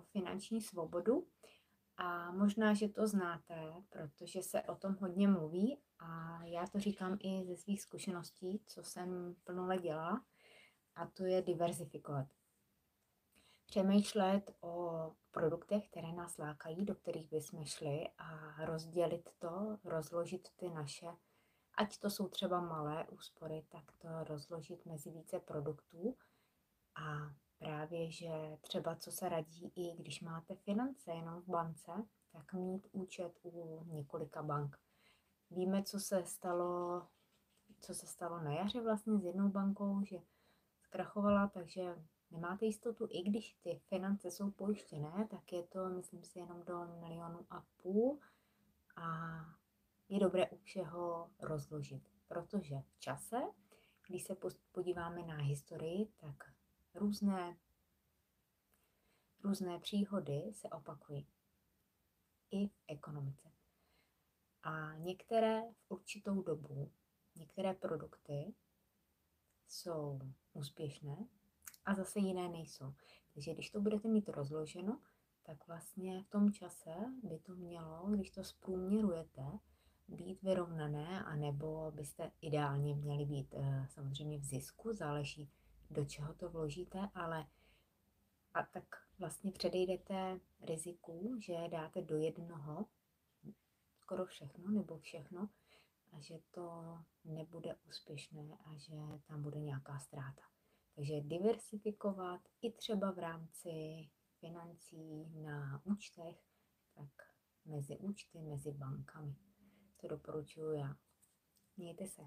finanční svobodu. A možná, že to znáte, protože se o tom hodně mluví a já to říkám i ze svých zkušeností, co jsem plno let a to je diverzifikovat. Přemýšlet o produktech, které nás lákají, do kterých bychom šli a rozdělit to, rozložit ty naše, ať to jsou třeba malé úspory, tak to rozložit mezi více produktů a právě, že třeba co se radí i když máte finance jenom v bance, tak mít účet u několika bank. Víme, co se stalo, co se stalo na jaře vlastně s jednou bankou, že zkrachovala, takže nemáte jistotu, i když ty finance jsou pojištěné, tak je to, myslím si, jenom do milionu a půl a je dobré u všeho rozložit, protože v čase, když se podíváme na historii, tak různé, různé příhody se opakují i v ekonomice. A některé v určitou dobu, některé produkty jsou úspěšné a zase jiné nejsou. Takže když to budete mít rozloženo, tak vlastně v tom čase by to mělo, když to zprůměrujete, být vyrovnané, anebo byste ideálně měli být eh, samozřejmě v zisku, záleží, do čeho to vložíte, ale a tak vlastně předejdete riziku, že dáte do jednoho skoro všechno nebo všechno a že to nebude úspěšné a že tam bude nějaká ztráta. Takže diversifikovat i třeba v rámci financí na účtech, tak mezi účty, mezi bankami. To doporučuji já. Mějte se.